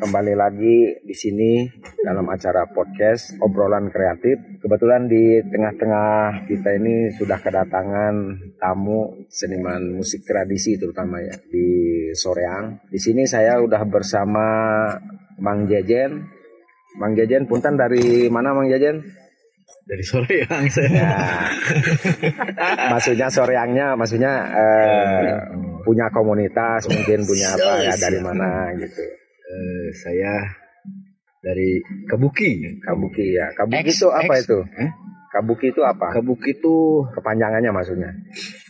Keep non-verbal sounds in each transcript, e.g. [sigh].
kembali lagi di sini dalam acara podcast obrolan kreatif. Kebetulan di tengah-tengah kita ini sudah kedatangan tamu seniman musik tradisi terutama ya di Soreang. Di sini saya udah bersama Mang Jejen. Mang Jejen, punten dari mana Mang Jejen? dari Soreang saya. Ya. [laughs] maksudnya Soreangnya, maksudnya eh, punya komunitas, mungkin punya apa ya dari mana gitu. Eh, saya dari Kabuki. Kabuki ya. Kabuki X, itu apa X. itu? Eh? Kabuki itu apa? Kabuki itu Kepanjangannya maksudnya.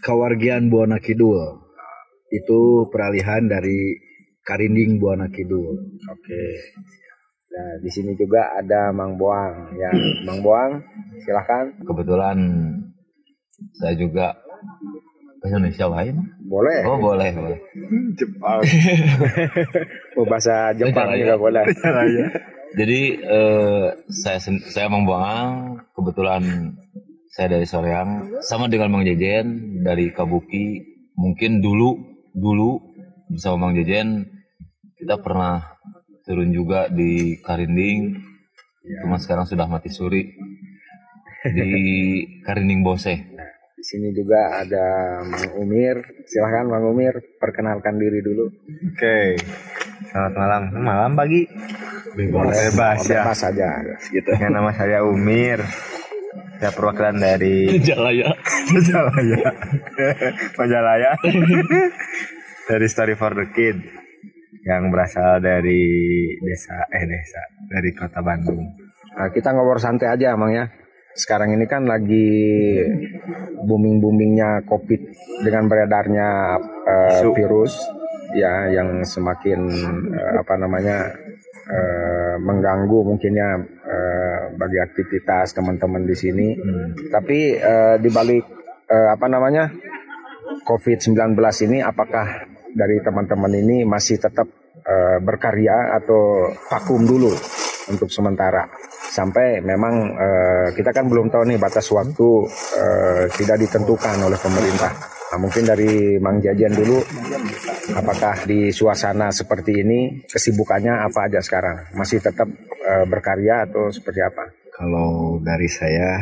Kawargian Buana Kidul. Itu peralihan dari Karinding Buana Kidul. Oke. Nah, di sini juga ada Mang Boang ya. [clears throat] Mang Boang, silahkan. kebetulan saya juga Indonesia lain. Boleh. Oh boleh boleh. [laughs] Jepang. [laughs] Mau bahasa Jepang juga iya. boleh. [laughs] Jadi eh, saya saya Mang Boang, kebetulan saya dari Soreang, sama dengan Mang Jejen dari Kabuki. Mungkin dulu dulu bersama Mang Jejen kita pernah turun juga di Karinding, cuma sekarang sudah mati suri di Karinding Bose. Di sini juga ada Mang Umir. Silahkan Mang Umir, perkenalkan diri dulu. Oke. Selamat malam. Malam pagi. Bebas, bebas ya. Bebas saja. Gitu. Yang nama saya Umir. Saya perwakilan dari Jalaya. [laughs] Majalaya. Majalaya. [laughs] [laughs] dari Story for the Kid yang berasal dari desa eh desa dari kota Bandung. Nah, kita ngobrol santai aja, Mang ya. Sekarang ini kan lagi booming-boomingnya COVID dengan beredarnya Isu. virus ya yang semakin eh, apa namanya eh, mengganggu mungkinnya eh, bagi aktivitas teman-teman di sini. Tapi eh, di balik eh, apa namanya COVID-19 ini apakah dari teman-teman ini masih tetap eh, berkarya atau vakum dulu untuk sementara sampai memang eh, kita kan belum tahu nih batas waktu eh, tidak ditentukan oleh pemerintah. Nah, mungkin dari Mang Jajan dulu apakah di suasana seperti ini kesibukannya apa aja sekarang? Masih tetap eh, berkarya atau seperti apa? Kalau dari saya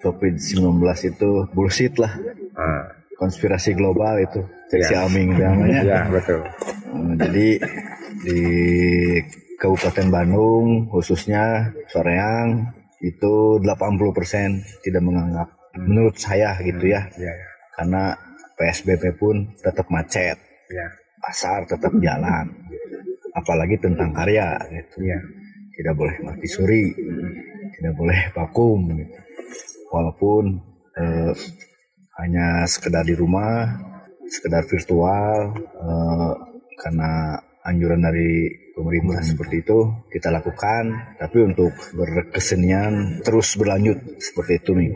COVID-19 itu bullshit lah. Nah, Konspirasi global itu. Cek Ya. Aming namanya. ya betul. Eh, Jadi di Kabupaten Bandung khususnya Soreang itu 80% tidak menganggap menurut saya gitu ya. Ya, ya. Karena PSBB pun tetap macet, ya. pasar tetap jalan. Apalagi tentang karya gitu. ya. Tidak boleh mati suri, tidak boleh vakum gitu. Walaupun eh, hanya sekedar di rumah, sekedar virtual eh, karena anjuran dari pemerintah seperti itu kita lakukan tapi untuk berkesenian terus berlanjut seperti itu nih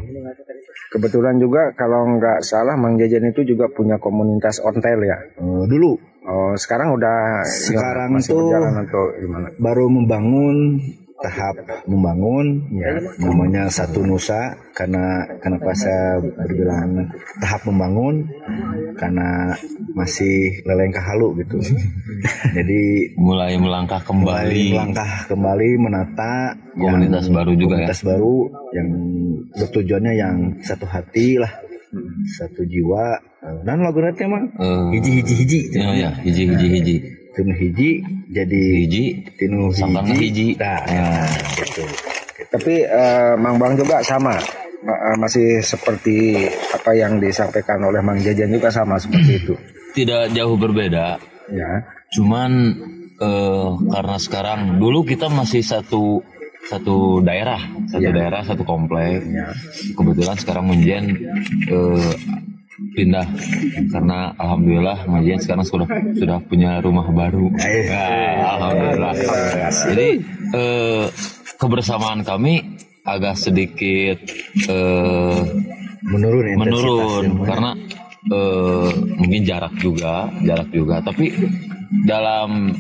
Kebetulan juga kalau nggak salah Mang Jajan itu juga punya komunitas ontel ya. Eh, dulu Oh, sekarang udah Sekarang masih tuh- berjalan atau gimana? baru membangun tahap membangun Ya. namanya satu nusa karena kenapa saya berbilang tahap membangun karena masih lelengkah halu gitu. [laughs] Jadi Mulai melangkah mulai kembali melangkah kembali menata komunitas yang- baru juga ya. komunitas baru yang bertujuannya yang satu hati lah satu jiwa. Dan lagu nanti emang Eh, hiji hiji hiji ya ya hiji hiji hiji tinu hiji jadi hiji tinu hiji hiji. nah, Ya. gitu. Tapi eh, Mang Bang juga sama, Ma- eh, masih seperti apa yang disampaikan oleh Mang Jajan juga sama seperti itu. [clears throat] tidak jauh berbeda Ya, cuman eh, karena sekarang dulu kita masih satu satu daerah satu Ya. daerah satu komplek ya, kebetulan sekarang Munjen eh, pindah. Karena alhamdulillah Munjen sekarang sudah sudah punya rumah baru. Ya, alhamdulillah. Jadi eh, kebersamaan kami agak sedikit eh, menurun menurun. karena eh, mungkin jarak juga jarak juga. Tapi dalam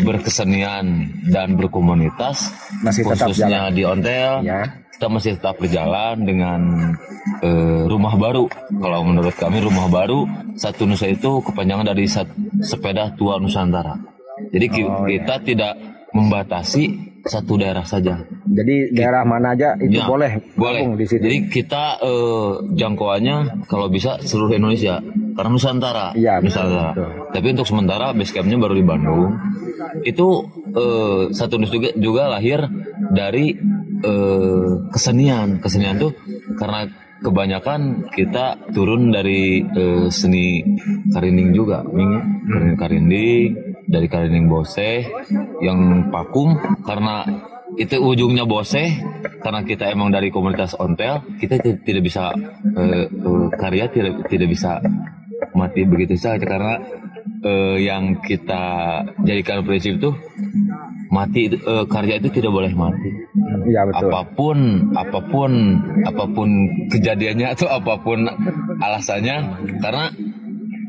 berkesenian dan berkomunitas Masih tetap khususnya di ontel ya. Kita masih tetap berjalan dengan eh, rumah baru kalau menurut kami rumah baru satu nusa itu kepanjangan dari sat- sepeda tua nusantara jadi Oh, iya. kita tidak membatasi satu daerah saja. Jadi daerah mana aja itu Ya, boleh Boleh. di situ. Jadi kita eh, jangkauannya kalau bisa seluruh Indonesia karena Nusantara. Iya, Nusantara. betul. Tapi untuk sementara base campnya baru di Bandung. Itu eh, satu nus juga, juga lahir dari eh, kesenian. Kesenian tuh karena kebanyakan kita turun dari eh, seni karinding juga, Ming. Karinding, karinding dari karinding boseh yang pakum karena itu ujungnya boseh karena kita emang dari komunitas ontel kita ti- tidak bisa eh, eh, karya tidak tidak bisa mati begitu saja karena eh, yang kita jadikan prinsip tuh mati itu- eh, karya itu tidak boleh mati Iya betul. apa pun apa pun apa pun kejadiannya atau apa pun alasannya karena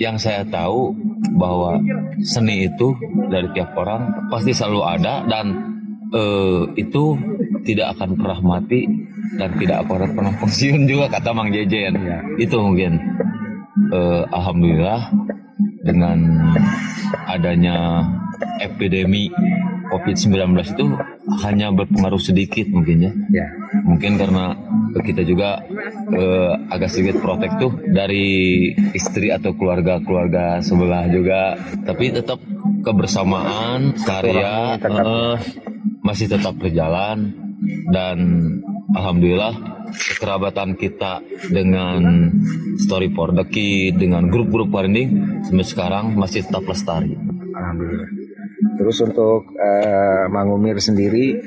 yang saya tahu bahwa seni itu dari tiap orang pasti selalu ada dan eh, itu tidak akan pernah mati dan tidak akan pernah pensiun juga kata Mang Jejen Iya. itu mungkin Eh, alhamdulillah dengan adanya epidemi COVID-19 itu hanya berpengaruh sedikit mungkin ya Ya. mungkin karena kita juga eh, agak sedikit protek tuh dari istri atau keluarga-keluarga sebelah juga. Tapi tetap kebersamaan karya eh, masih tetap berjalan. Dan alhamdulillah kekerabatan kita dengan Story for the Kid dengan grup-grup parinding sampai sekarang masih tetap lestari. Alhamdulillah. Terus untuk eh, Mang Umir sendiri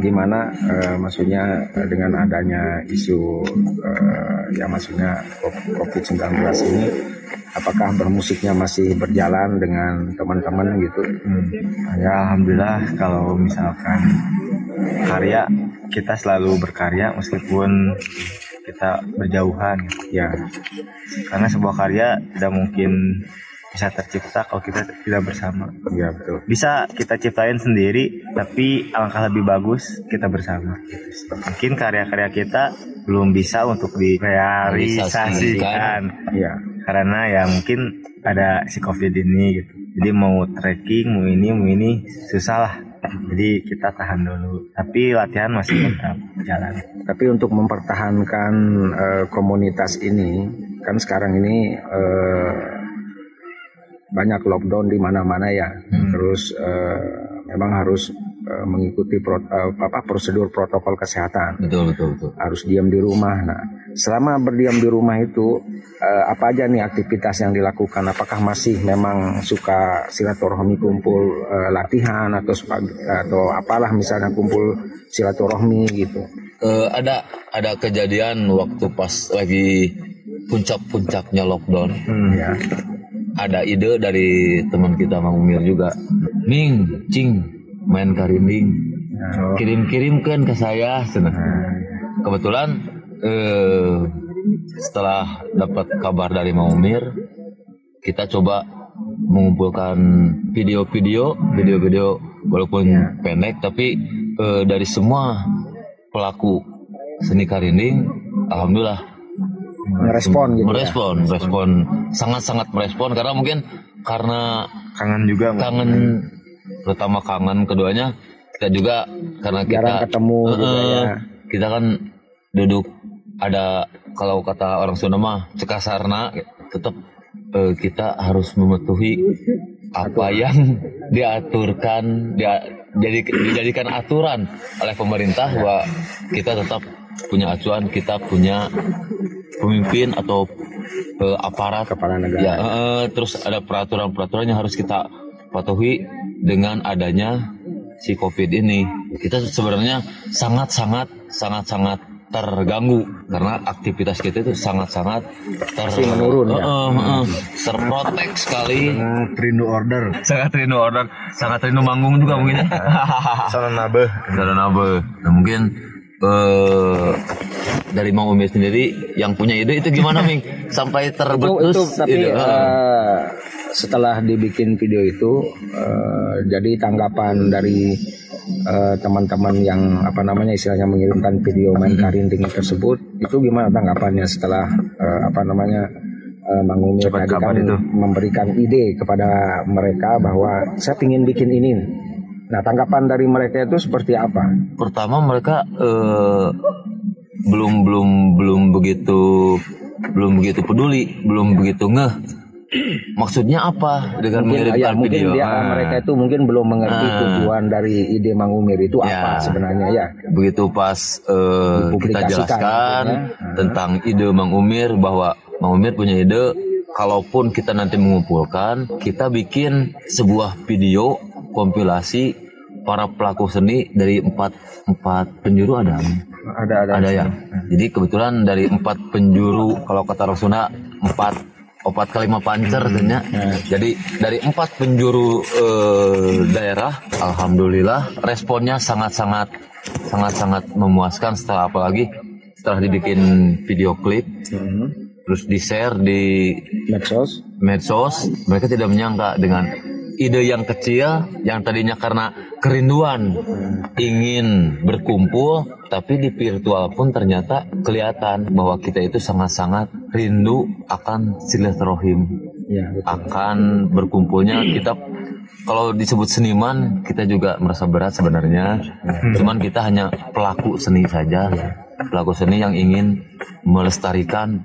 gimana eh, maksudnya eh, dengan adanya isu eh, ya maksudnya COVID-19 ini apakah bermusiknya masih berjalan dengan teman-teman gitu? Hmm. Ya alhamdulillah kalau misalkan karya kita selalu berkarya meskipun kita berjauhan Ya, karena sebuah karya tidak mungkin bisa tercipta kalau kita tidak bersama. ya betul. Bisa kita ciptain sendiri, tapi alangkah lebih bagus kita bersama. Mungkin karya-karya kita belum bisa untuk direalisasikan Ya, karena ya mungkin ada si covid ini gitu. Jadi mau trekking, mau ini, mau ini susah lah. Jadi kita tahan dulu. Tapi latihan masih tetap jalan. tapi untuk mempertahankan eh, komunitas ini kan sekarang ini eh, banyak lockdown di mana-mana ya. Terus eh, memang harus eh, mengikuti pro- eh, apa prosedur protokol kesehatan. betul betul betul Harus diam di rumah. Nah, selama berdiam di rumah itu eh, apa aja nih aktivitas yang dilakukan? Apakah masih memang suka silaturahmi kumpul eh, latihan atau atau apalah misalnya kumpul silaturahmi gitu. Eh, ada ada kejadian waktu pas lagi puncak-puncaknya lockdown Hmm. Ya. Ada ide dari teman kita Mang Umir juga Ming cing main karinding Oh. kirim-kirimkan ke saya cenah. kebetulan eh, setelah dapat kabar dari Mang Umir kita coba mengumpulkan video-video video-video walaupun pendek tapi eh, dari semua pelaku seni karinding alhamdulillah Merespon gitu ya. merespon respon sangat-sangat merespon karena mungkin karena Kangen juga. Kangen pertama kangen keduanya kita juga karena kita Jarang ketemu gitu Eh, ya. kita kan duduk ada kalau kata orang Sunda mah cekasarna tetap eh, kita harus mematuhi apa yang diaturkan dia jadi dijadikan aturan oleh pemerintah bahwa kita tetap punya acuan kita punya pemimpin atau eh, aparat Kepala negara. Ya, eh, terus ada peraturan-peraturan yang harus kita patuhi dengan adanya si COVID ini. Kita sebenarnya sangat-sangat sangat-sangat terganggu karena aktivitas kita itu sangat-sangat ter Masih menurun, ya? Eh, eh, eh, terprotek sekali. Sangat rindu order. sangat rindu order, sangat rindu manggung juga mungkin. ya. Sana nabeh. Saudara Nabe. Nah, mungkin eh dari Mang Umi sendiri yang punya ide itu gimana Ming sampai itu, terbetus itu tapi ide. eh, setelah dibikin video itu eh, jadi tanggapan dari eh, teman-teman yang apa namanya istilahnya mengirimkan video main karinding tersebut itu gimana tanggapannya setelah eh, apa namanya eh, Mang Dapat tadi kan itu. memberikan ide kepada mereka bahwa saya ingin bikin ini Nah tanggapan dari mereka itu seperti apa? pertama mereka eh, belum belum belum begitu belum begitu peduli belum begitu ngeh maksudnya apa dengan Mungkin, mengirimkan ya, mungkin video dia, Ah, mereka itu mungkin belum mengerti Ah. tujuan dari ide Mang Umir itu Ya. apa sebenarnya ya. begitu pas eh, kita jelaskan akhirnya. tentang ide Mang Umir bahwa Mang Umir punya ide kalaupun kita nanti mengumpulkan kita bikin sebuah video kompilasi para pelaku seni dari empat empat penjuru ada Ada ada. ada ya jadi kebetulan dari empat penjuru kalau kata orang Sunda empat opat kelima pancer katanya. jadi dari empat penjuru eh, daerah alhamdulillah responnya sangat sangat sangat sangat memuaskan setelah apalagi setelah dibikin video klip Hmm. terus di share di Medsos. medsos mereka tidak menyangka dengan ide yang kecil yang tadinya karena kerinduan ingin berkumpul tapi di virtual pun ternyata kelihatan bahwa kita itu sangat-sangat rindu akan silaturahim Ya, betul. akan berkumpulnya. Kita kalau disebut seniman kita juga merasa berat sebenarnya. Cuman kita hanya pelaku seni saja. Pelaku seni yang ingin melestarikan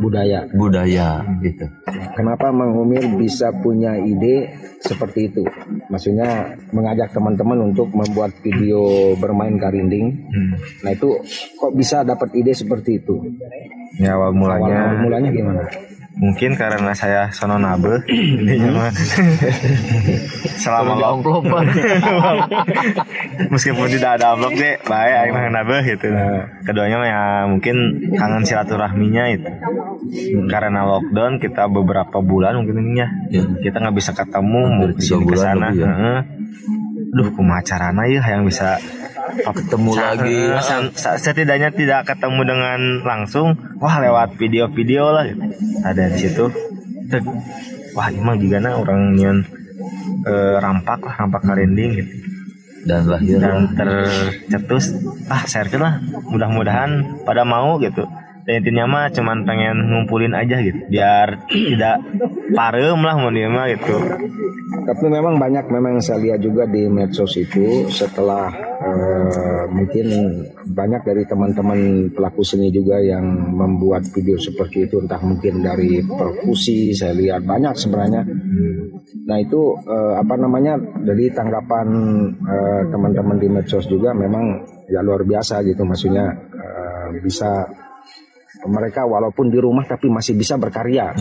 budaya. budaya gitu Kenapa Mang Umir bisa punya ide seperti itu? Maksudnya mengajak teman-teman untuk membuat video bermain karinding. Hmm. Nah itu kok bisa dapat ide seperti itu? Ya awal mulanya Awal mulanya gimana? Mungkin karena saya sono nabe [clears throat] intinya mah. [laughs] selama lo- [laughs] meskipun tidak ada vlog deh baik aing mah nabe gitu. Keduanya mah ya mungkin kangen silaturahminya itu. Karena lockdown kita beberapa bulan mungkin ini ya. Ya. kita nggak bisa ketemu ke sana. lebih ya. Duh, kumaha carana ya yang bisa ketemu lagi? Setidaknya tidak ketemu dengan langsung wah lewat video-video lah. Gitu. ada di situ. Wah emang juga nah orang nyian eh, rampak lah rampak merinding gitu. Dan lahir dan tercetus ah share lah. Mudah-mudahan pada mau gitu dan intinya mah cuman pengen ngumpulin aja gitu biar tidak parem lah mau dia mah gitu Tapi memang banyak memang saya lihat juga di medsos itu setelah eh, mungkin banyak dari teman-teman pelaku seni juga yang membuat video seperti itu entah mungkin dari perkusi saya lihat banyak sebenarnya. Nah itu eh, apa namanya dari tanggapan eh, teman-teman di medsos juga memang ya luar biasa gitu maksudnya eh, bisa mereka walaupun di rumah tapi masih bisa berkarya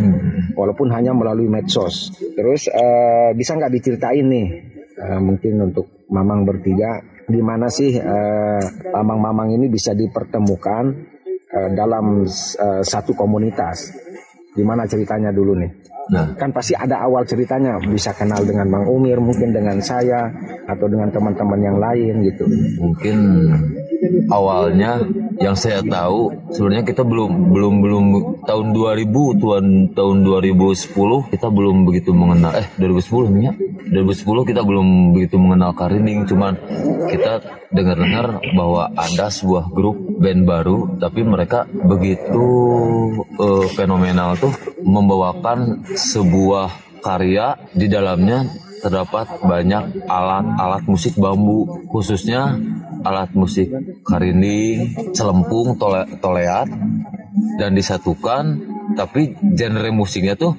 walaupun hanya melalui medsos. Terus eh, bisa nggak diceritain nih eh, mungkin untuk mamang bertiga gimana sih eh, mamang-mamang ini bisa dipertemukan eh, dalam eh, satu komunitas? Gimana ceritanya dulu nih? nah Kan pasti ada awal ceritanya bisa kenal dengan Mang Umir mungkin dengan saya atau dengan teman-teman yang lain gitu. mungkin awalnya yang saya tahu sebenarnya kita belum belum belum tahun 2000 tuan tahun 2010 kita belum begitu mengenal eh 2010 ya 2010 kita belum begitu mengenal Karining cuman kita dengar-dengar bahwa ada sebuah grup band baru tapi mereka begitu eh, fenomenal tuh membawakan sebuah karya di dalamnya terdapat banyak alat-alat musik bambu khususnya alat musik karinding, celempung, tole, toleat dan disatukan tapi genre musiknya tuh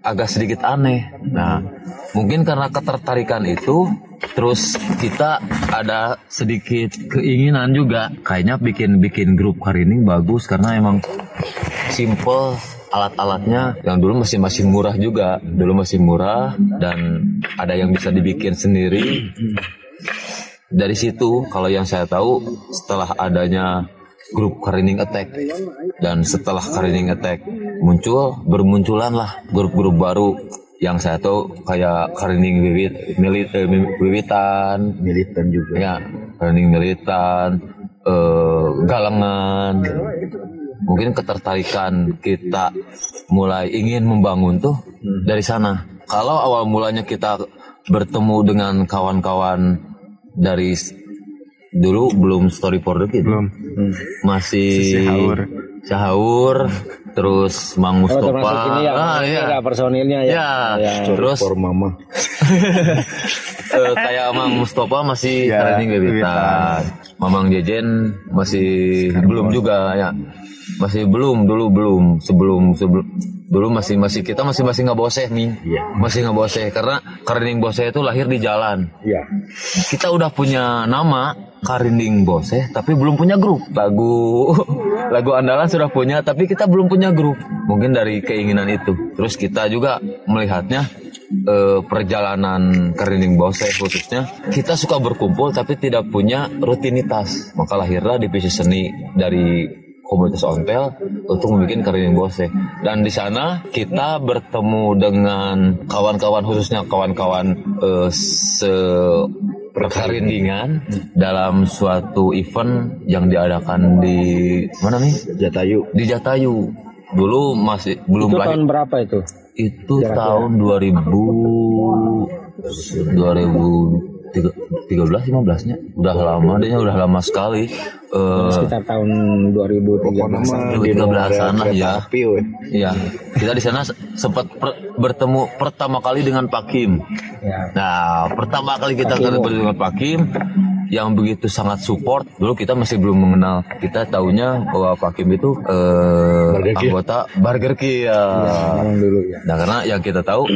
agak sedikit aneh. Nah, mungkin karena ketertarikan itu terus kita ada sedikit keinginan juga. Kayaknya bikin bikin grup karinding bagus karena emang simple alat-alatnya yang dulu masih masih murah juga. Dulu masih murah dan ada yang bisa dibikin sendiri dari situ kalau yang saya tahu setelah adanya grup Karining Attack. Dan setelah Karining Attack muncul bermunculan lah grup-grup baru. Yang saya tahu kayak Karining Wiwit Milit eh, Wiwitan. Militan juga. Ya Karining Militan eh, Galengan. Mungkin ketertarikan kita mulai ingin membangun tuh dari sana. Kalau awal mulanya kita bertemu dengan kawan-kawan dari dulu belum story for the kid belum masih Sisi haur. Cahaur, terus Mang Oh, Mustafa. ini yang ah, iya. ada personilnya ya. Ya, Ya. terus For mama. [laughs] eh, kayak Mang Mustafa masih Ya, training gebetan. Mamang Jejen masih belum juga ya. Masih belum, dulu belum, sebelum sebelum dulu masih masih kita masih masih nggak boseh nih, masih nggak boseh karena Karinding Boseh itu lahir di jalan. Iya. Kita udah punya nama Karinding Boseh, tapi belum punya grup. Lagu [laughs] lagu andalan sudah punya, tapi kita belum punya grup. Mungkin dari keinginan itu. Terus kita juga melihatnya eh, perjalanan Karinding Boseh khususnya kita suka berkumpul tapi tidak punya rutinitas. Maka lahirlah divisi seni dari komunitas ontel untuk membuat Karinding Boseh. Dan di sana kita bertemu dengan kawan-kawan khususnya kawan-kawan eh, se perkarindingan dalam suatu event yang diadakan di mana nih? Jatayu. Di Jatayu. Dulu masih belum Itu lahir. tahun berapa itu? Itu tahun 2000 2013 15 nya udah lama deh udah lama sekali Eh, Sekitar tahun 2013. Pokoknya mah di 13-an nomor lah, ya. Iya, kita di sana se- sempat per- bertemu pertama kali dengan Pak Kim. Ya. Nah, pertama kali kita ketemu dengan Pak Kim yang begitu sangat support. Dulu kita masih belum mengenal. Kita taunya bahwa Pak Kim itu eh, Burger anggota Burger King. Ya. Memang dulu ya. Nah, karena yang kita tahu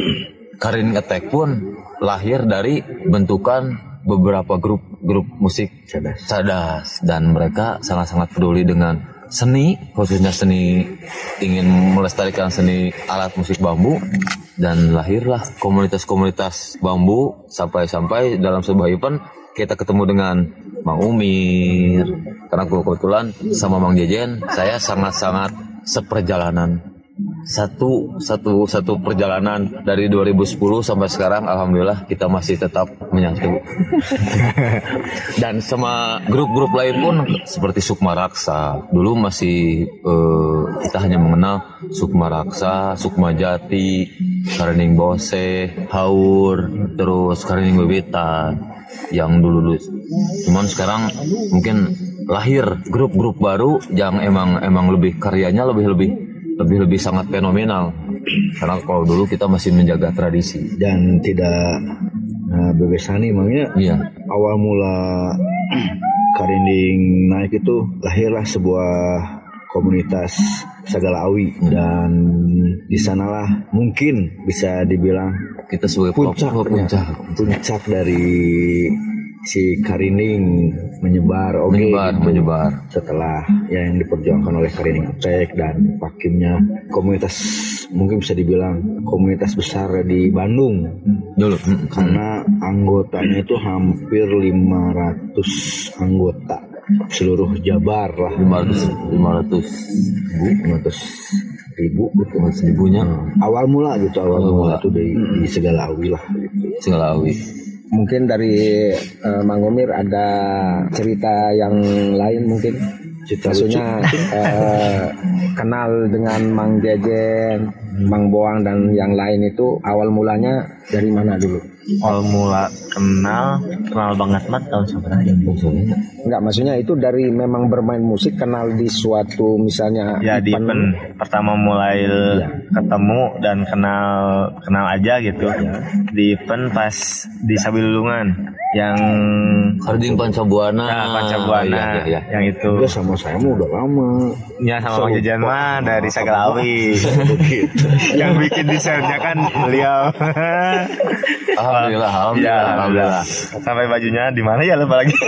Karin Attack pun lahir dari bentukan beberapa grup grup musik Cadas. cadas dan mereka sangat-sangat peduli dengan seni khususnya seni ingin melestarikan seni alat musik bambu. Dan lahirlah komunitas-komunitas bambu sampai-sampai dalam sebuah event. Kita ketemu dengan Mang Umir. Karena kebetulan sama Mang Jejen saya sangat-sangat seperjalanan satu satu satu perjalanan dari 2010 sampai sekarang alhamdulillah kita masih tetap menyatu [laughs] dan sama grup-grup lain pun seperti Sukma Raksa. Dulu masih eh, kita hanya mengenal Sukma Raksa Sukma Jati Karening Bose Haur terus Karening Bebetan yang dulu dulu cuman sekarang mungkin lahir grup-grup baru yang emang emang lebih karyanya lebih lebih lebih lebih sangat fenomenal. Karena kalau dulu kita masih menjaga tradisi. Dan tidak nah, bebesani makanya iya. awal mula Karinding naik itu lahirlah sebuah komunitas Sagala Awi. Dan di sanalah mungkin bisa dibilang kita sebagai puncak puncak. puncak dari si Karinding menyebar oke. Menyebar gitu. menyebar. Setelah ya yang diperjuangkan oleh Karinding Attack dan pakimnya komunitas mungkin bisa dibilang komunitas besar di Bandung. Dulu. Mm, mm. karena anggotanya itu hampir 500 anggota seluruh Jabar lah. 500 500 bu 500 ribu. gitu 500 ribunya. Awal mula gitu awal Awal mula mula. itu di, di segala awi lah gitu. segala awi Mungkin dari eh, Mang Omir ada cerita yang lain mungkin. Cerita Maksudnya eh, kenal dengan Mang Jejen, Mang Boang dan yang lain itu awal mulanya dari mana dulu? Awal mula kenal kenal banget mat tahun seberapa ya? Enggak, maksudnya itu dari memang bermain musik kenal di suatu misalnya Ya di event. event pertama mulai Iya. ketemu dan kenal kenal aja gitu. Di event pas di Sabilulungan yang Karding Pancabuana nah, Pancabuana iya, iya, iya. yang itu. Udah sama saya mah udah lama Ya sama Bang Jajan mah dari Sagalawi. [laughs] begitu [laughs] yang bikin desainnya kan beliau. [laughs] alhamdulillah alhamdulillah ya, alhamdulillah Sampai bajunya di mana ya lupa lagi. [laughs]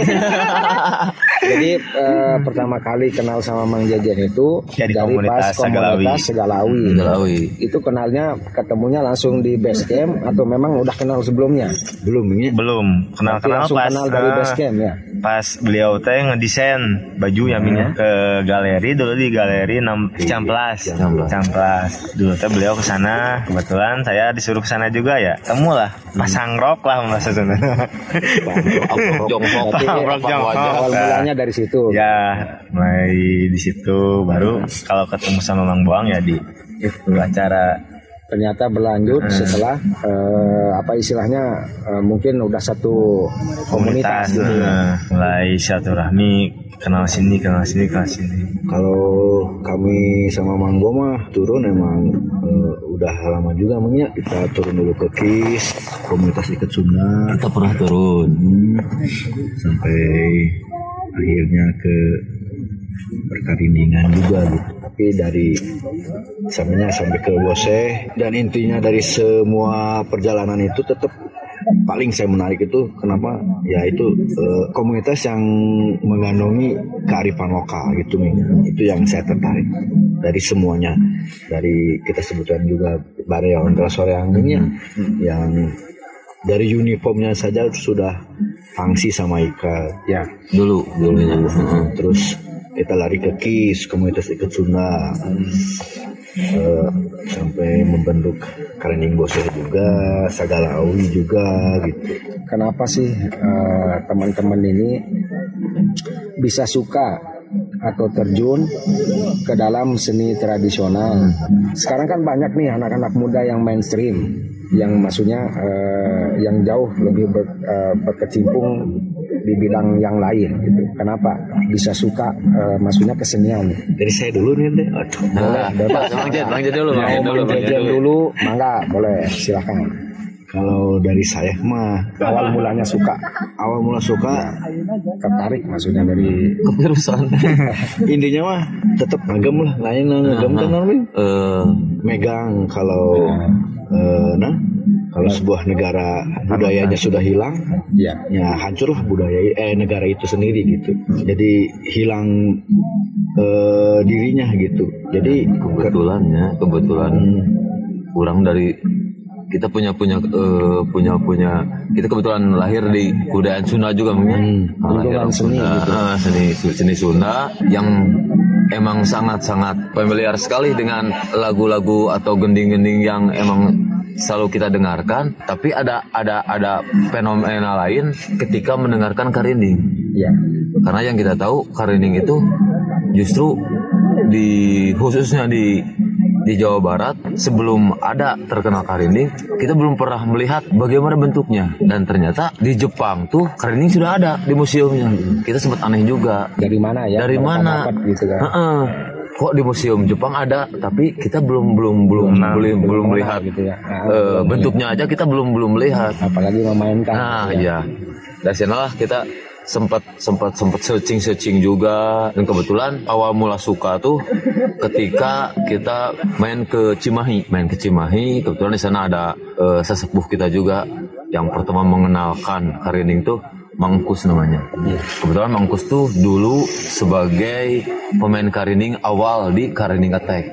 Jadi eh, pertama kali kenal sama Mang Jejen itu Ya, di dari komunitas pas komunitas Segalawi. segala awi Itu kenalnya ketemunya langsung di base camp atau memang udah kenal sebelumnya? belum ini Belum kenal-kenal langsung pas kenal dari eh, base camp ya. pas beliau teh ngedesain baju ya Min, ya. ke galeri dulu di galeri 6 Camplas Camplas. Camplas dulu teh beliau ke sana. Kebetulan saya disuruh ke sana juga ya. Temu lah. Pasang rok lah bahasa sana awal mulanya dari situ. ya mulai di situ. Baru kalau ketemu sama Mang Boang ya di itu acara ternyata berlanjut setelah eh, apa istilahnya eh, mungkin udah satu komunitas, gitu ya. Nah, mulai silaturahmi kenal sini kenal sini kenal sini. Kalau kami sama Manggo mah turun emang eh, udah lama juga emangnya. Kita turun dulu ke KIS komunitas ikat Sunda. Kita pernah turun. Hmm, sampai akhirnya ke perkarindingan juga gitu tapi dari samanya sampai ke Bose dan intinya dari semua perjalanan itu tetap paling saya menarik itu kenapa ya itu eh, komunitas yang mengandungi kearifan lokal gitu Ming. itu yang saya tertarik dari semuanya dari kita sebutkan juga Bareo Ondra Soreang ini ya, yang dari uniformnya saja sudah fungsi sama Ika ya Dulu. Heeh, terus kita lari ke KIS komunitas ikut Sunda Eh, sampai membentuk Karening Bose juga Sagala Awi juga gitu kenapa sih eh, teman-teman ini bisa suka atau terjun ke dalam seni tradisional. Sekarang kan banyak nih anak-anak muda yang mainstream, yang maksudnya eh, yang jauh lebih ber- eh, berkecimpung di bidang yang lain. Gitu. Kenapa bisa suka eh, maksudnya kesenian? dari saya dulu nih deh aduh Nah, bebas. Bang Jen, Bang Jen dulu, Bang Jen Mau dulu, Bang Jen dulu. dulu, mangga boleh silakan. kalau dari saya mah Awal mulanya suka, awal mula suka tertarik maksudnya dari Keterusan. [laughs] intinya mah tetap ngagem lah lain lah ngagem kan Eh, megang kalau eh, nah kalau sebuah negara budayanya sudah hilang ya ya hancur lah budaya eh negara itu sendiri gitu. Jadi hilang eh, dirinya gitu. Jadi kebetulannya, kebetulan kurang dari kita punya punya eh, punya punya kita kebetulan lahir di kebudayaan Sunda juga mungkin lahir Lingkungan seni Sunda, gitu. seni seni Sunda yang emang sangat sangat familiar sekali dengan lagu-lagu atau gending-gending yang emang selalu kita dengarkan. Tapi ada ada ada fenomena lain ketika mendengarkan karinding ya. Karena yang kita tahu karinding itu justru di khususnya di di Jawa Barat sebelum ada terkenal karinding kita belum pernah melihat bagaimana bentuknya dan ternyata di Jepang tuh karinding sudah ada di museumnya kita sempat aneh juga dari mana ya? dari mana dapat gitu kan? Heeh. kok di museum Jepang ada tapi kita belum belum belum belum belum melihat gitu ya. Nah, eh, bentuknya aja kita belum belum melihat apalagi memainkan. Nah, iya. Dari sanalah kita sempat sempat sempat searching searching juga. Dan kebetulan awal mula suka tuh ketika kita main ke Cimahi. Main ke Cimahi kebetulan di sana ada eh, sesepuh kita juga yang pertama mengenalkan karinding tuh Mangkus namanya. Kebetulan Mangkus tuh dulu sebagai pemain karinding awal di Karinding Attack.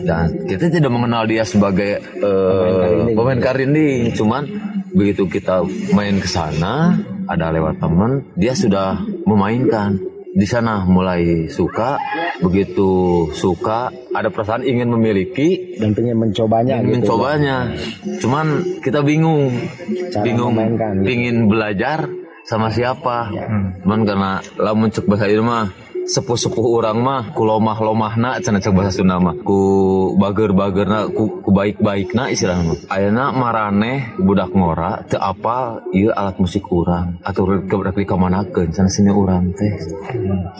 Dan kita tidak mengenal dia sebagai eh, pemain karinding, cuman begitu kita main ke sana, ada lewat teman, dia sudah memainkan. Di sana mulai suka, begitu suka, ada perasaan ingin memiliki, Dan pengen mencobanya ingin gitu. mencobanya. Cuman kita bingung, Cara bingung, gitu. ingin belajar sama siapa. Cuman karena lamun cek bahasa ieu mah sepuh-sepuh orang mah ku lomah-lomahna cenah cek bahasa Sunda mah. Ku bager-bagerna ku, ku baik-baikna istilahna mah. Ayeuna maraneh budak ngora teu apal ieu alat musik urang. Atau rek rek dikamanakeun cenah sini urang teh.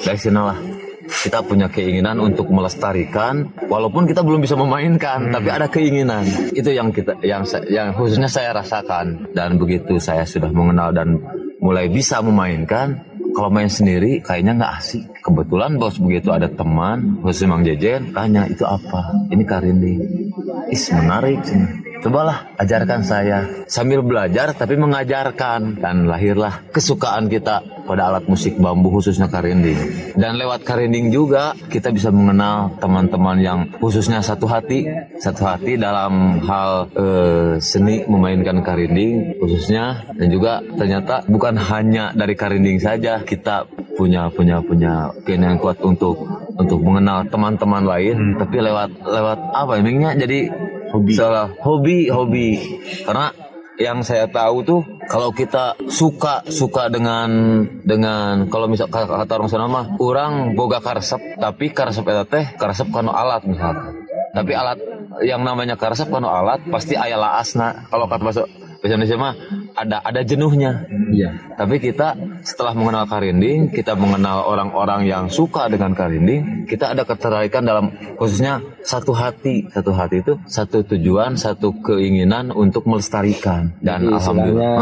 Dari sana lah. Kita punya keinginan untuk melestarikan walaupun kita belum bisa memainkan tapi ada keinginan. Itu yang kita yang yang khususnya saya rasakan. Dan begitu saya sudah mengenal dan mulai bisa memainkan kalau main sendiri kayaknya nggak asik. Kebetulan bos begitu ada teman khususnya Mang Jejen tanya itu apa? Ini karinding is menarik cina. Cobalah ajarkan saya. Sambil belajar tapi mengajarkan. Dan lahirlah kesukaan kita pada alat musik bambu khususnya karinding. Dan lewat karinding juga kita bisa mengenal teman-teman yang khususnya satu hati. Satu hati dalam hal eh, seni memainkan karinding khususnya. Dan juga ternyata bukan hanya dari karinding saja kita punya punya punya keinginan kuat untuk untuk mengenal teman-teman lain. Tapi lewat lewat apa emangnya jadi hobi. Salah hobi hobi. Karena yang saya tahu tuh kalau kita suka suka dengan dengan kalau misal kata orang sana mah orang boga karesep tapi karesep eta teh karesep kanu alat misalkan tapi alat yang namanya karesep kan alat pasti aya laasna. Kalau kata bahasa bahasa Indonesia mah ada ada jenuhnya. Iya. Tapi kita setelah mengenal karinding, kita mengenal orang-orang yang suka dengan karinding, kita ada ketertarikan dalam khususnya satu hati. Satu hati itu satu tujuan, satu keinginan untuk melestarikan. Dan Jadi alhamdulillah.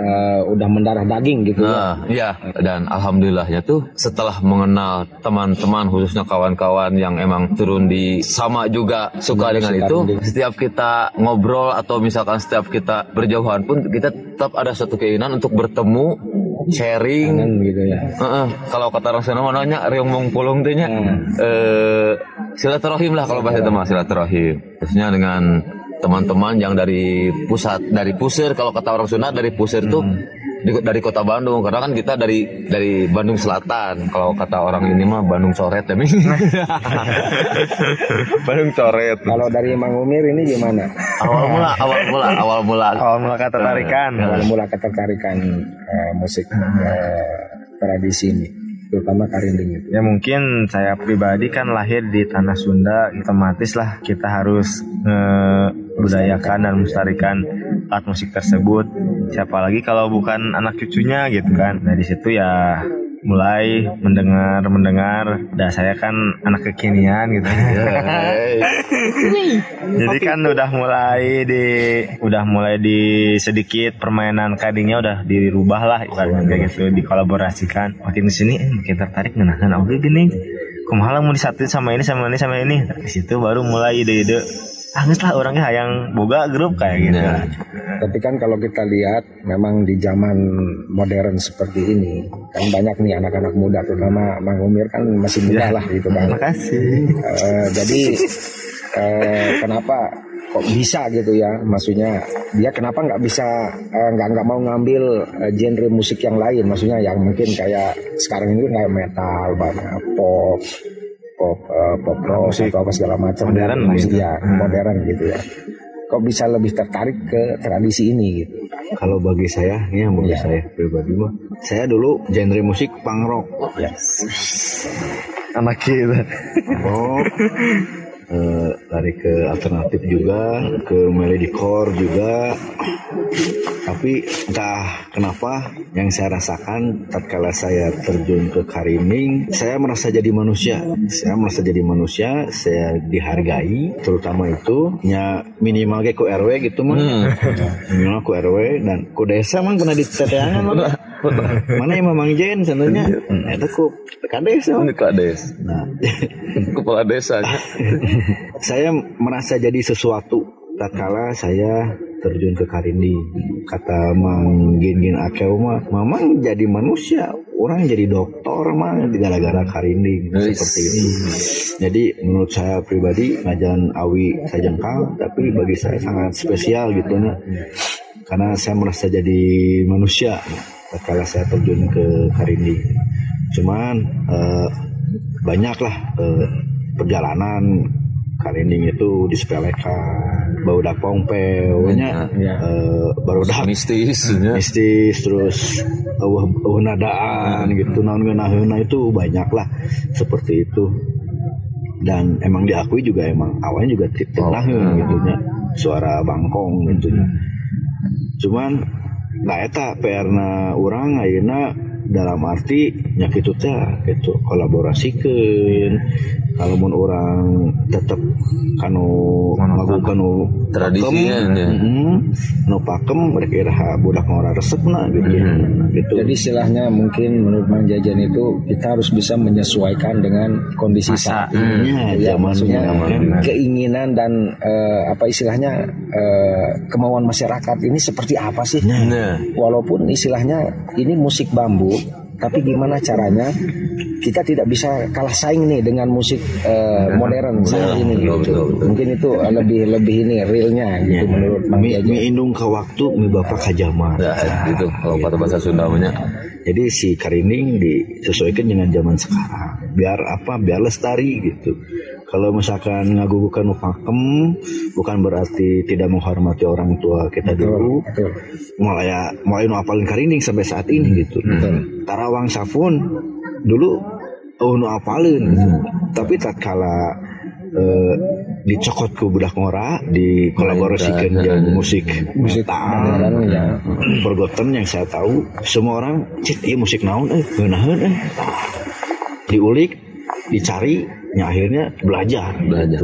eh, udah mendarah daging gitu ya. Nah, iya dan alhamdulillahnya tuh setelah mengenal teman-teman khususnya kawan-kawan yang emang turun di sama juga suka dengan suka itu, dengan- setiap kita ngobrol atau misalkan setiap kita berjauhan pun kita tetap ada satu keinginan untuk bertemu, sharing. Kan gitu ya. Heeh, kalau kata orang sana mananya riung mong pulung teh nya, eh, silaturahim lah kalau bahasa itu mah silaturahim. Terusnya dengan teman-teman yang dari pusat dari pusir kalau kata orang Sunda dari pusir tuh di- dari kota Bandung karena kan kita dari dari Bandung Selatan kalau kata orang ini mah Bandung coret ya. [laughs] Bandung coret Kalau dari Mang Umir ini gimana? awal mula awal mula awal mula Awal mula ketertarikan. Awal mula ketertarikan eh, musik eh, tradisi ini, terutama karinding itu. Ya mungkin saya pribadi kan lahir di tanah Sunda, otomatis lah kita harus budayakan dan melestarikan alat musik tersebut. Siapa lagi kalau bukan anak cucunya gitu kan. Nah di situ ya mulai mendengar mendengar. Dan saya kan anak kekinian gitu. [laughs] Jadi kan udah mulai di udah mulai di sedikit permainan kadingnya udah dirubah lah ibaratnya kayak gitu dikolaborasikan. Makin di sini eh, makin tertarik ngenahan oke gini. Kumaha mau disatuin sama ini sama ini sama ini. Di situ baru mulai ide-ide. Angus lah orangnya yang boga grup kayak gitu. Ya. Tapi kan kalau kita lihat memang di zaman modern seperti ini kan banyak nih anak-anak muda terutama Mang Umir kan masih muda lah gitu kan. Makasih. Eh, jadi eh, kenapa kok bisa gitu ya? Maksudnya dia kenapa nggak bisa eh, nggak nggak mau ngambil eh, genre musik yang lain? Maksudnya yang mungkin kayak sekarang ini kayak metal, banyak pop, pop, eh, pop rock atau apa segala macam Modern lah musik gitu. ya modern gitu ya. Kok bisa lebih tertarik ke tradisi ini gitu? Kalau bagi saya, ini yang bagi Iya. saya pribadi mah, saya dulu genre musik punk rock, Ya. Anak kita. rock, [laughs] eh, lari ke alternatif juga, ke melodycore juga. Tapi entah kenapa yang saya rasakan tatkala saya terjun ke Karining, saya merasa jadi manusia. Saya merasa jadi manusia, saya dihargai, terutama itu ya minimal kayak ku RW gitu mah. Minimal ku RW dan ku desa mah pernah di teteangan mah. [laughs] Mana yang Mamang Jen sebenarnya? Itu ku kades mah. Ini kades, Nah, kepala desanya. [laughs] saya merasa jadi sesuatu. Tatkala saya terjun ke Karindi. Kata Mang Gin Gin Akeu mah mamang jadi manusia orang jadi dokter mah gara-gara Karindi. Nice. seperti itu jadi menurut saya pribadi ngajan Awi Sajengkal tapi bagi saya sangat spesial gitu nah karena saya merasa jadi manusia tatkala saya terjun ke Karindi. Cuman eh, banyaklah eh, perjalanan Karinding itu disepelekan bau dak pongpeunya Ya. eh, baru dak Mistis, [laughs] ya. mistis terus eueuh eueuh nadaan gitu naon ngeunaheuna itu banyak lah seperti itu. Dan emang diakui juga emang awalnya juga titenaheun gitu nya suara bangkong gitu nya. Cuman naheta perna orang Auna dalam arti nyakit teh itu kolaborasikan kalaupun orang tetap kan kanu Tradisinya, pakem, ya. mm, nu pakem mereka iraha budak ngora resepna gitu Nah, gitu Jadi istilahnya mungkin menurut Mang Jajan itu kita harus bisa menyesuaikan dengan kondisi saat ini. Nya, Ya, zaman maksudnya zaman. keinginan dan eh, apa istilahnya eh, kemauan masyarakat ini seperti apa sih? Nah, Walaupun istilahnya ini musik bambu, tapi gimana caranya kita tidak bisa kalah saing nih dengan musik eh, modern saat ini betul, gitu. betul, betul. Mungkin itu eh, lebih lebih ini realnya gitu menurut Mang mi, mi indung ke waktu mi bapak ka zaman ya, itu kalau kata bahasa Sunda namanya. jadi si karining disesuaikan dengan zaman sekarang. Biar apa? Biar lestari gitu kalau misalkan ngagugukan nu pakem bukan berarti tidak menghormati orang tua kita dulu. Betul. mulai mulai nu apalin karining sampai saat ini gitu. Tarawang sapun dulu oh nu apalin tapi tatkala eh, dicokot ke budak ngora dikolaborasikan dengan musik Musik metal modern, ya. pergoten yang saya tahu semua orang cit iya musik naon eh eh. Diulik dicari ya akhirnya belajar Belajar.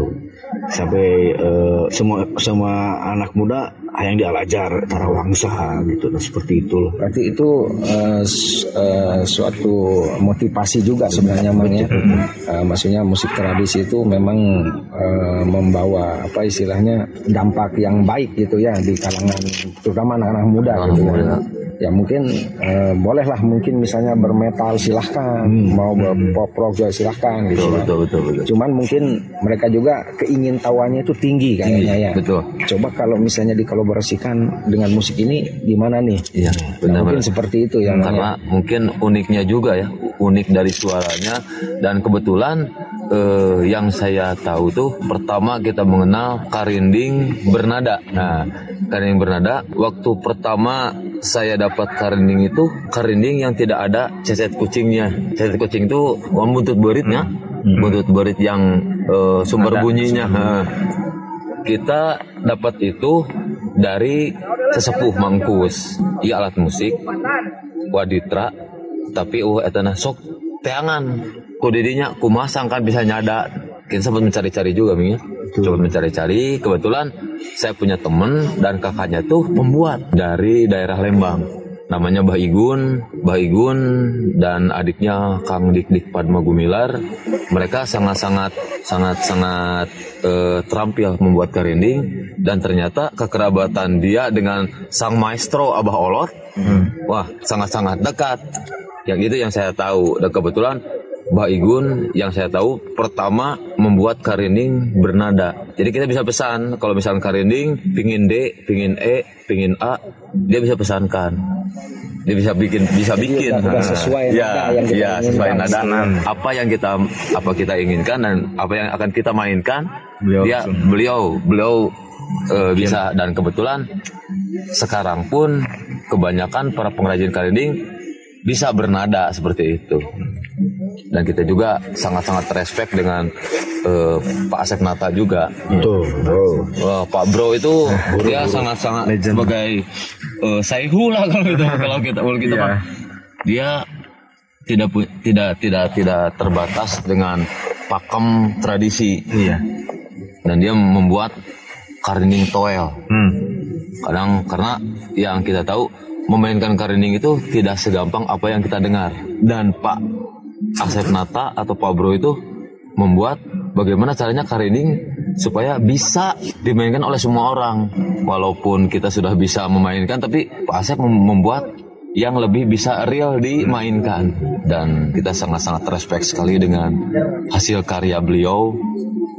sampai eh, semua semua anak muda yang dialajar tarawangsa gitu nah, seperti itu. Berarti itu s- eh, suatu motivasi juga sebenarnya Mang ya. Eh, maksudnya musik tradisi itu memang eh, membawa apa istilahnya dampak yang baik gitu ya di kalangan terutama anak-anak muda Anak gitu ya. Ya mungkin eh, bolehlah mungkin misalnya bermetal silahkan, mau berpop rock juga silahkan gitu. Betul, ya. betul, betul, betul. Cuman mungkin mereka juga keingin tahuannya itu tinggi kayaknya ya. Betul. Coba kalau misalnya dikolaborasikan dengan musik ini gimana nih? Iya, Nah, benar mungkin seperti itu ya. Ya. karena mungkin uniknya juga ya unik dari suaranya dan kebetulan eh, yang saya tahu tuh pertama kita mengenal karinding bernada. Nah karinding bernada waktu pertama saya dapat karinding itu karinding yang tidak ada cecet kucingnya. Cecet kucing itu buntut beritnya buntut berit yang eh, sumber bunyinya. Nah, kita dapat itu dari sesepuh mangkus. Iya alat musik waditra tapi uh etana sok teangan ku didinya ku masang kan bisa nyada. Kita sempat mencari-cari juga Ming ya coba mencari-cari. Kebetulan saya punya temen dan kakaknya tuh membuat dari daerah Lembang. Namanya Bah Igun Bah Igun dan adiknya Kang Dik Dik Padma Gumilar. Mereka sangat-sangat sangat-sangat eh, terampil membuat karinding dan ternyata kekerabatan dia dengan sang maestro Abah Olot wah sangat-sangat dekat. Yang itu yang saya tahu. Dan kebetulan Mbak Igun yang saya tahu pertama membuat karinding bernada. Jadi kita bisa pesan kalau misalnya karinding pingin D, pingin E, pingin A, dia bisa pesankan. Dia bisa bikin bisa bikin. udah- udah sesuai ya, nada yang kita ya, sesuai nada. Apa yang kita apa kita inginkan dan apa yang akan kita mainkan Beliau dia langsung. beliau beliau eh, bisa dan kebetulan sekarang pun kebanyakan para pengrajin karinding bisa bernada seperti itu dan kita juga sangat-sangat respect dengan eh, Pak Asep Nata juga Tuh, bro. Wah, Pak Bro itu dia sangat-sangat sebagai eh, saihu lah kalau gitu [laughs] kalau kita kalau kita Iya. Pak. dia tidak tidak tidak tidak terbatas dengan pakem tradisi Iya. dan dia membuat karinding toel Hmm. kadang karena yang kita tahu memainkan karinding itu tidak segampang apa yang kita dengar dan Pak Asep Nata atau Pak Bro itu membuat bagaimana caranya karinding supaya bisa dimainkan oleh semua orang. Walaupun kita sudah bisa memainkan tapi Pak Asep mem- membuat yang lebih bisa real dimainkan. Dan kita sangat-sangat respect sekali dengan hasil karya beliau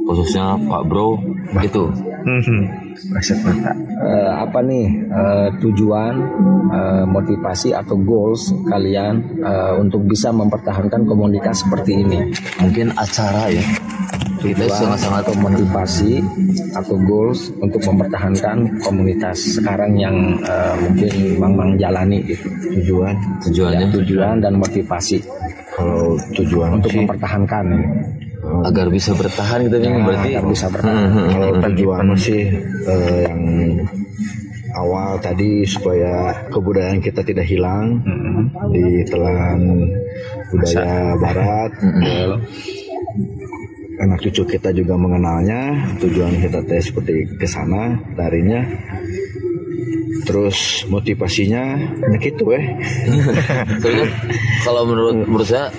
khususnya Pak Bro itu Hmm. Aset mata. Eh, apa nih eh, tujuan, eh, motivasi atau goals kalian eh, untuk bisa mempertahankan komunitas seperti ini? mungkin acara ya kita Tujuan sangat-sangat atau motivasi atau goals untuk mempertahankan komunitas sekarang yang eh, mungkin Mang Mang jalani gitu. Tujuan tujuannya Tujuan dan motivasi kalau tujuan untuk sih mempertahankan ini. Agar bisa bertahan gitu. Nah, berarti agar bisa bertahan. Hmm, hmm, kalau hmm. tujuan sih eh, yang awal tadi supaya kebudayaan kita tidak hilang di telan budaya barat. Anak cucu kita juga mengenalnya tujuan kita teh seperti ke sana darinya terus motivasinya ya gitu eh. [laughs] Soalnya kalau menurut menurut saya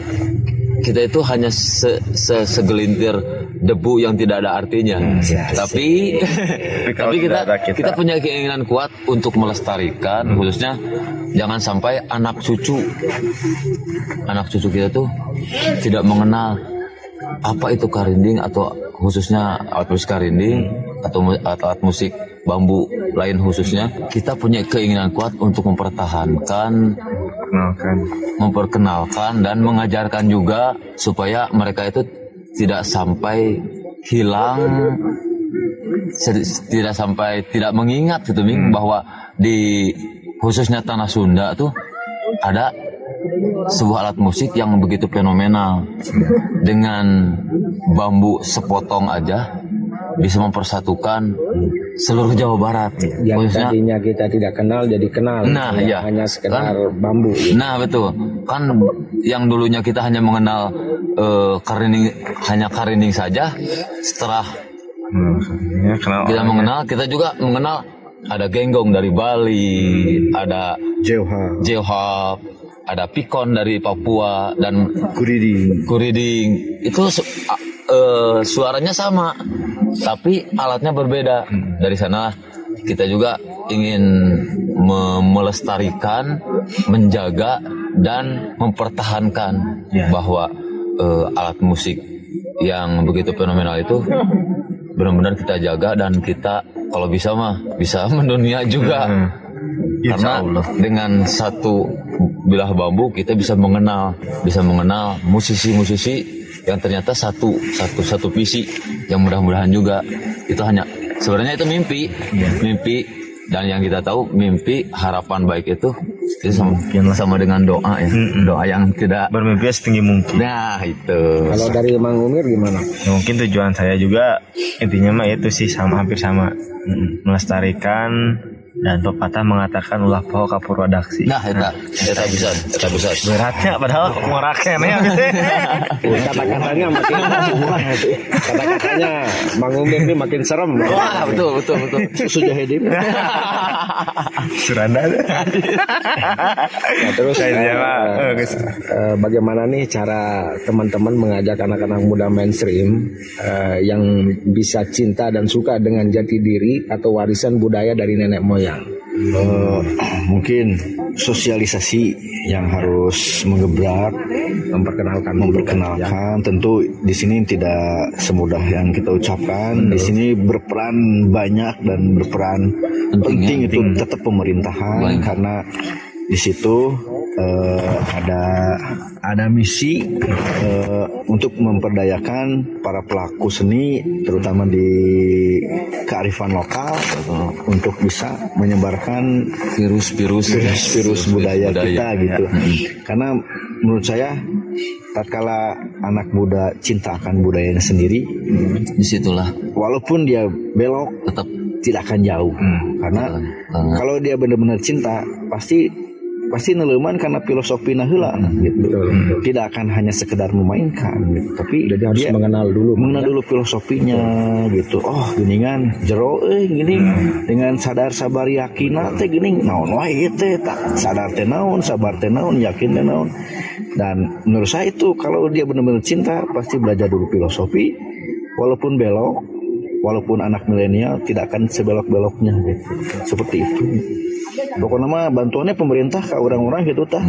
kita itu hanya se, se- segelintir debu yang tidak ada artinya. tapi [laughs] kalau tapi kita, tidak ada kita. kita punya keinginan kuat untuk melestarikan khususnya jangan sampai anak cucu anak cucu kita tuh tidak mengenal apa itu karinding atau khususnya alat musik karinding atau mu- atau alat musik bambu lain khususnya kita punya keinginan kuat untuk mempertahankan Kenalkan. memperkenalkan dan mengajarkan juga supaya mereka itu tidak sampai hilang tidak sampai tidak mengingat gitu Ming, bahwa di khususnya tanah Sunda tuh ada sebuah alat musik yang begitu fenomenal. Dengan bambu sepotong aja bisa mempersatukan seluruh Jawa Barat. yang Khususnya tadinya kita tidak kenal jadi kenal Nah, Ya, hanya sekedar bambu gitu. Nah betul kan yang dulunya kita hanya mengenal eh, karining hanya karining saja setelah Hmm, ya, kenal kita orangnya. mengenal kita juga mengenal ada genggong dari Bali ada Jauha, Jehop ada Pikon dari Papua dan Kuridi, Kuriding itu eh, suaranya sama tapi alatnya berbeda. Dari sana kita juga ingin me- melestarikan menjaga dan mempertahankan bahwa eh, alat musik yang begitu fenomenal itu benar-benar kita jaga dan kita kalau bisa mah bisa [laughs] mendunia juga. Karena dengan satu bilah bambu kita bisa mengenal bisa mengenal musisi-musisi yang ternyata satu satu satu visi yang mudah-mudahan juga. Itu hanya sebenarnya itu mimpi. Mimpi dan yang kita tahu mimpi harapan baik itu itu sama, sama dengan doa ya. Doa yang tidak bermimpi setinggi mungkin. Nah itu. Kalau dari Mang Umir gimana? Ya, mungkin tujuan saya juga intinya mah itu sih sama hampir sama. Melestarikan dan pepatah mengatakan ulah poho kapur wadaksi. Nah itu kita bisa kita bisa. Beratnya padahal ngoraknya nih gitu kata-katanya makin kata-katanya Mang Umir ini makin serem. Wah betul betul betul. Sudah hidup. suranda. Nah, terus eh, guys. eh, bagaimana nih cara teman-teman mengajak anak-anak muda mainstream eh, yang bisa cinta dan suka dengan jati diri atau warisan budaya dari nenek moyang? Eh, [clears throat] mungkin sosialisasi yang harus mengebrak, Memperkenalkan dulu kan, ya. memperkenalkan. Tentu di sini tidak semudah yang kita ucapkan. Di sini berperan banyak dan berperan penting, itu tetap pemerintahan Baik. karena di situ eh, ada ada misi eh, untuk memperdayakan para pelaku seni terutama di kearifan lokal eh, untuk bisa menyebarkan virus-virus virus-virus budaya, kita gitu. Mm-mm. Karena menurut saya tatkala anak muda cinta akan budayanya sendiri, di situlah. walaupun dia belok tetap. tidak akan jauh. Karena Karena- kalau dia benar-benar cinta, pasti pasti neleman karena filosofi nahula gitu. Tidak akan hanya sekedar memainkan gitu, tapi Jadi harus dia mengenal dulu. mengenal dulu filosofinya gitu. Oh geningan jero eh gini. Dengan sadar sabar yakin teh gini. Naon wae ieu teh tak. Sadar teh naon sabar teh naon yakin teh naon. Dan menurut saya itu kalau dia benar-benar cinta pasti belajar dulu filosofi. Walaupun belok walaupun anak milenial tidak akan sebelok-beloknya gitu. Seperti itu pokoknya mah bantuannya pemerintah ke orang-orang gitu tah. [laughs]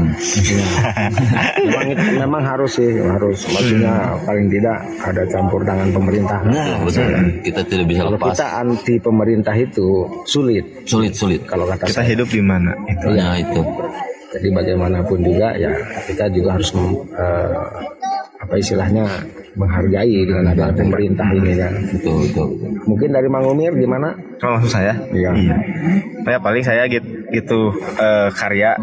Memang, itu- memang harus sih harus. Maksudnya paling tidak ada campur tangan pemerintah. nah betul. kita tidak bisa Kalau lepas. kita anti pemerintah itu sulit. sulit sulit. Kalau kata kita saya. hidup di mana? Itu nah itu. Jadi bagaimanapun juga ya kita juga harus eh, apa istilahnya menghargai dengan ada pemerintah ini kan. betul betul Mungkin dari Mang Umir gimana? kalau maksud saya? Iya. ya paling saya gitu, gitu eh, karya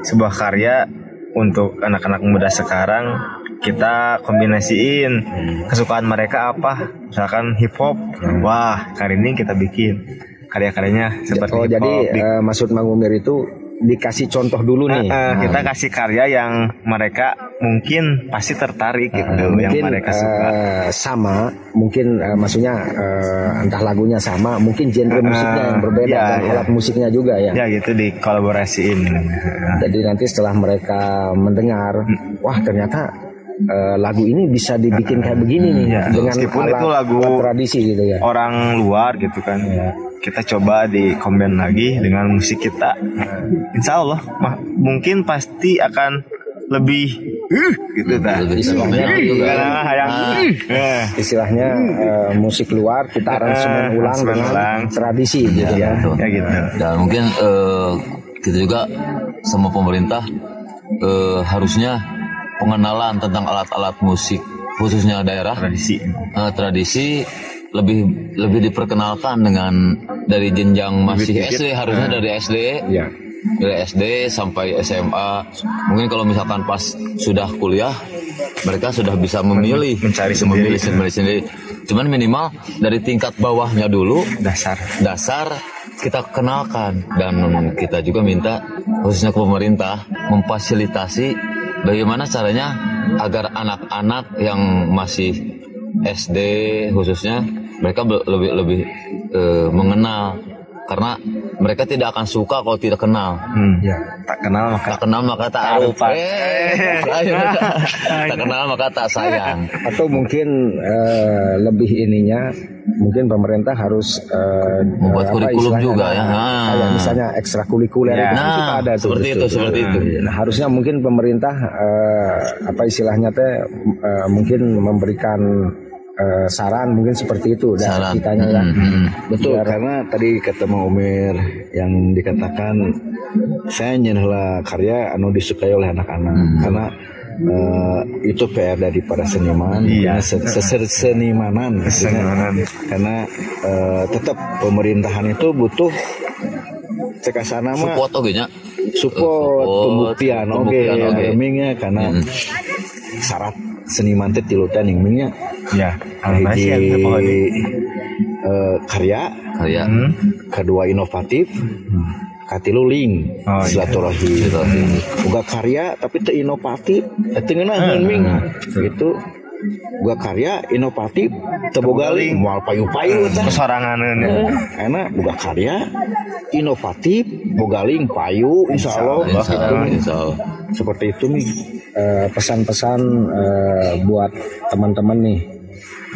sebuah karya untuk anak-anak muda sekarang kita kombinasiin kesukaan mereka apa. Misalkan hip hop wah kali ini kita bikin. Karya-karyanya seperti Oh hip jadi hop di- eh, maksud Mang Umir itu dikasih contoh dulu nih. Eh, kita kasih karya yang mereka mungkin pasti tertarik gitu yang mungkin mereka suka eh, sama, mungkin eh, maksudnya eh, entah lagunya sama, mungkin genre musiknya yang berbeda iya, dan iya. alat musiknya juga ya. ya gitu dikolaborasiin Jadi nanti setelah mereka mendengar, wah ternyata eh, lagu ini bisa dibikin kayak begini nih Iya, dengan meskipun alat, itu lagu- alat tradisi gitu ya. orang luar gitu kan kita coba di komen lagi dengan musik kita insya Allah mungkin pasti akan lebih uh, gitu dah lebih- juga Karena yang eh, istilahnya eh, musik luar kita aransemen Eh, ulang dengan ulang. tradisi gitu ya. betul. ya gitu dan mungkin eh, kita juga sama pemerintah eh, harusnya pengenalan tentang alat-alat musik khususnya daerah tradisi eh, tradisi lebih lebih diperkenalkan dengan dari jenjang masih SD harusnya dari SD Iya. dari SD sampai SMA mungkin kalau misalkan pas sudah kuliah mereka sudah bisa memilih. mencari sendiri. memilih sendiri, sendiri. cuman minimal dari tingkat bawahnya dulu dasar. dasar kita kenalkan. Dan kita juga minta khususnya ke pemerintah memfasilitasi bagaimana caranya agar anak-anak yang masih SD khususnya mereka lebih lebih eh, mengenal karena mereka tidak akan suka kalau tidak kenal hmm. Ya. tak kenal maka tak kenal maka tak Pak. eh, [laughs] tak kenal maka tak sayang Atau mungkin eh, lebih ininya, mungkin pemerintah harus eh, Membuat kurikulum juga ya. nah, Ah. Kayak misalnya ekstrakurikuler Ya. itu kan Nah, suka ada tuh. seperti itu, seperti itu. Nah, harusnya mungkin pemerintah eh, apa istilahnya teh eh, mungkin memberikan eh, saran mungkin seperti itu dari Saran. kitanya ya. Hmm, hmm. Betul, Biar- karena tadi kata Mang Umir yang dikatakan saya nyenela karya anu disukai oleh anak-anak karena eh, itu PR daripada seniman, Iya. se- se- se- senimanan, maksudnya. Senimanan. karena eh, tetap pemerintahan itu butuh cek sana mah support oke nya support, Support, pembuktian oke oge. remingnya karena Hmm. syarat seniman teh tilu teh ningmingnya ya hiji eh, karya. Karya. Hmm. kedua inovatif. Katilu link Oh, iya. silaturahim. Silaturahim. boga karya tapi teu inovatif. Eta ngeunah ming? gitu. Boga karya inovatif. Teu boga link moal payu-payu tah sorangan enak. Boga karya inovatif. Boga link payu insyaallah insya Allah, insya Allah. seperti itu nih eh, pesan-pesan eh, buat teman-teman nih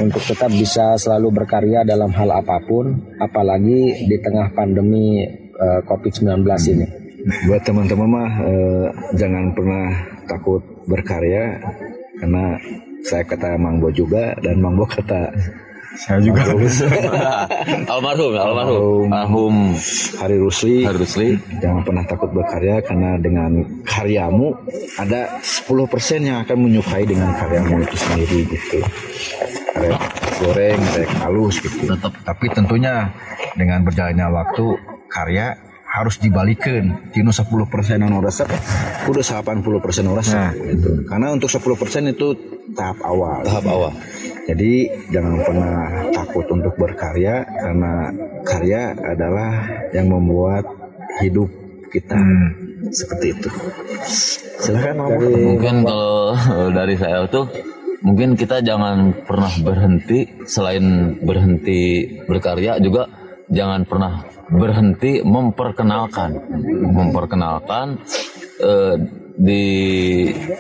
untuk tetap bisa selalu berkarya dalam hal apa pun, apalagi di tengah pandemi eh, COVID-19 ini. buat teman-teman mah eh, jangan pernah takut berkarya karena saya kata Mang Bo juga dan Mang Bo kata saya juga. [laughs] Almarhum. Almarhum almarhum. Hari Rusli. Hari Rusli. Jangan pernah takut berkarya karena dengan karyamu ada 10% yang akan menyukai dengan karyamu itu sendiri gitu. Rek goreng rek halus gitu. Tetap. tapi tentunya dengan berjalannya waktu karya harus dibalikin. Tinu 10% anu resep udah 80% anu resep Nah. gitu. karena untuk 10% itu tahap awal. Tahap awal jadi jangan pernah takut untuk berkarya karena karya adalah yang membuat hidup kita seperti itu. Silakan Om. mungkin kalau dari saya tuh mungkin kita jangan pernah berhenti selain berhenti berkarya juga jangan pernah berhenti memperkenalkan memperkenalkan eh, di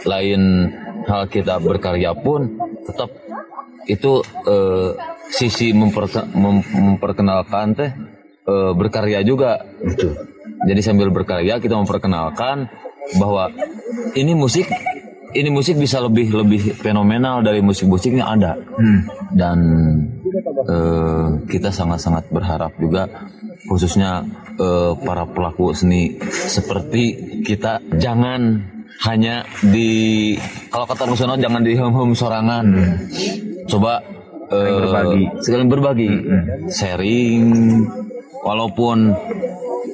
lain hal kita berkarya pun tetap itu eh, sisi memperke- mem- memperkenalkan teh eh, berkarya juga. Betul. jadi sambil berkarya kita memperkenalkan bahwa ini musik ini musik bisa lebih lebih fenomenal dari musik-musik yang ada dan eh, kita sangat-sangat berharap juga khususnya eh, para pelaku seni seperti kita jangan hanya di kalau kata Musono jangan di hum sorangan coba eh, berbagi. sekalian berbagi. Sharing. Walaupun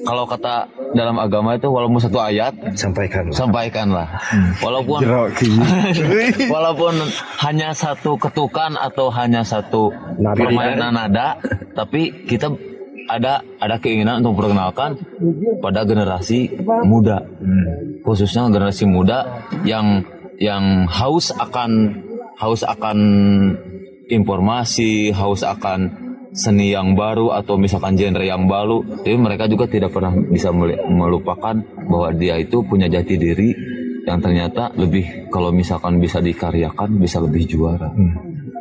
kalau kata dalam agama itu walaupun satu ayat Sampaikan. sampaikanlah. Walaupun [laughs] walaupun hanya satu ketukan atau hanya satu Nada. permainan nada tapi kita ada ada keinginan untuk memperkenalkan pada generasi muda. Khususnya generasi muda yang yang haus akan haus akan informasi haus akan seni yang baru atau misalkan genre yang baru. Tapi mereka juga tidak pernah bisa melupakan bahwa dia itu punya jati diri yang ternyata lebih kalau misalkan bisa dikaryakan bisa lebih juara.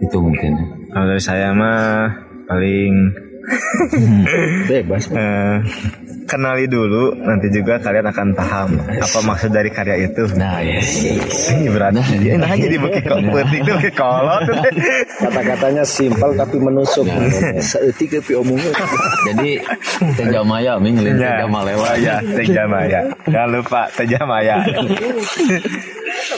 Itu mungkin. Ya. kalau dari saya mah paling [laughs] Bebas. eh, kenali dulu nanti juga kalian akan paham apa maksud dari karya itu. Nah ya ini berat ini nah jadi bukit kok penting tuh bukit kolot. Kata-katanya simpel tapi menusuk. Saeutik ke omongnya. [laughs] jadi Teja Maya Ming Lin Teja Malewa ya Teja Maya. Jangan lupa Teja Maya. [laughs]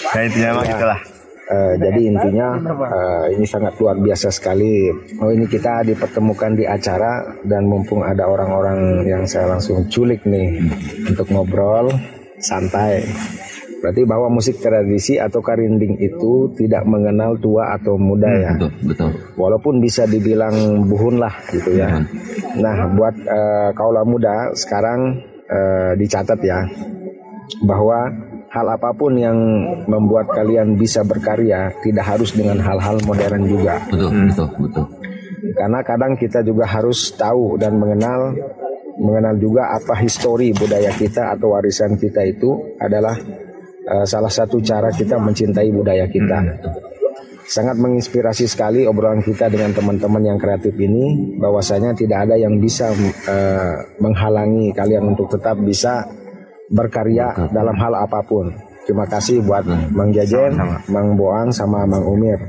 Nah intinya mah gitulah Eh, jadi intinya eh, ini sangat luar biasa sekali. Oh ini kita dipertemukan di acara dan mumpung ada orang-orang yang saya langsung culik nih untuk ngobrol santai. Berarti bahwa musik tradisi atau karinding itu tidak mengenal tua atau muda ya. Betul, betul. Walaupun bisa dibilang buhun lah gitu ya. Nah, buat eh, kaula muda sekarang eh, dicatat ya bahwa hal apa pun yang membuat kalian bisa berkarya tidak harus dengan hal-hal modern juga. Betul, betul, betul. Karena kadang kita juga harus tahu dan mengenal mengenal juga apa histori budaya kita atau warisan kita itu adalah eh, salah satu cara kita mencintai budaya kita. Sangat menginspirasi sekali obrolan kita dengan teman-teman yang kreatif ini bahwasanya tidak ada yang bisa eh, menghalangi kalian untuk tetap bisa berkarya dalam hal apa pun. Terima kasih buat Mang Jajen, Mang Boang sama Mang Umir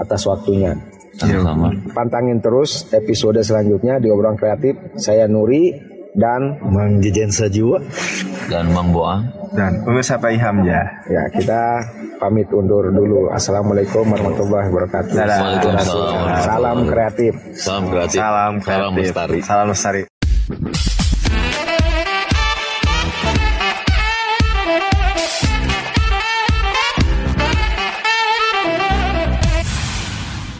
atas waktunya. Sama-sama. Pantangin terus episode selanjutnya di obrolan kreatif. Saya Nuri dan Mang Jejen Sajua. Dan Mang Boang. Dan pemirsa Pak Hamja. ya kita pamit undur dulu. Assalamualaikum warahmatullahi wabarakatuh. Waalaikumsalam. Salam kreatif. Salam kreatif. Salam kreatif. Salam lestari. Salam lestari.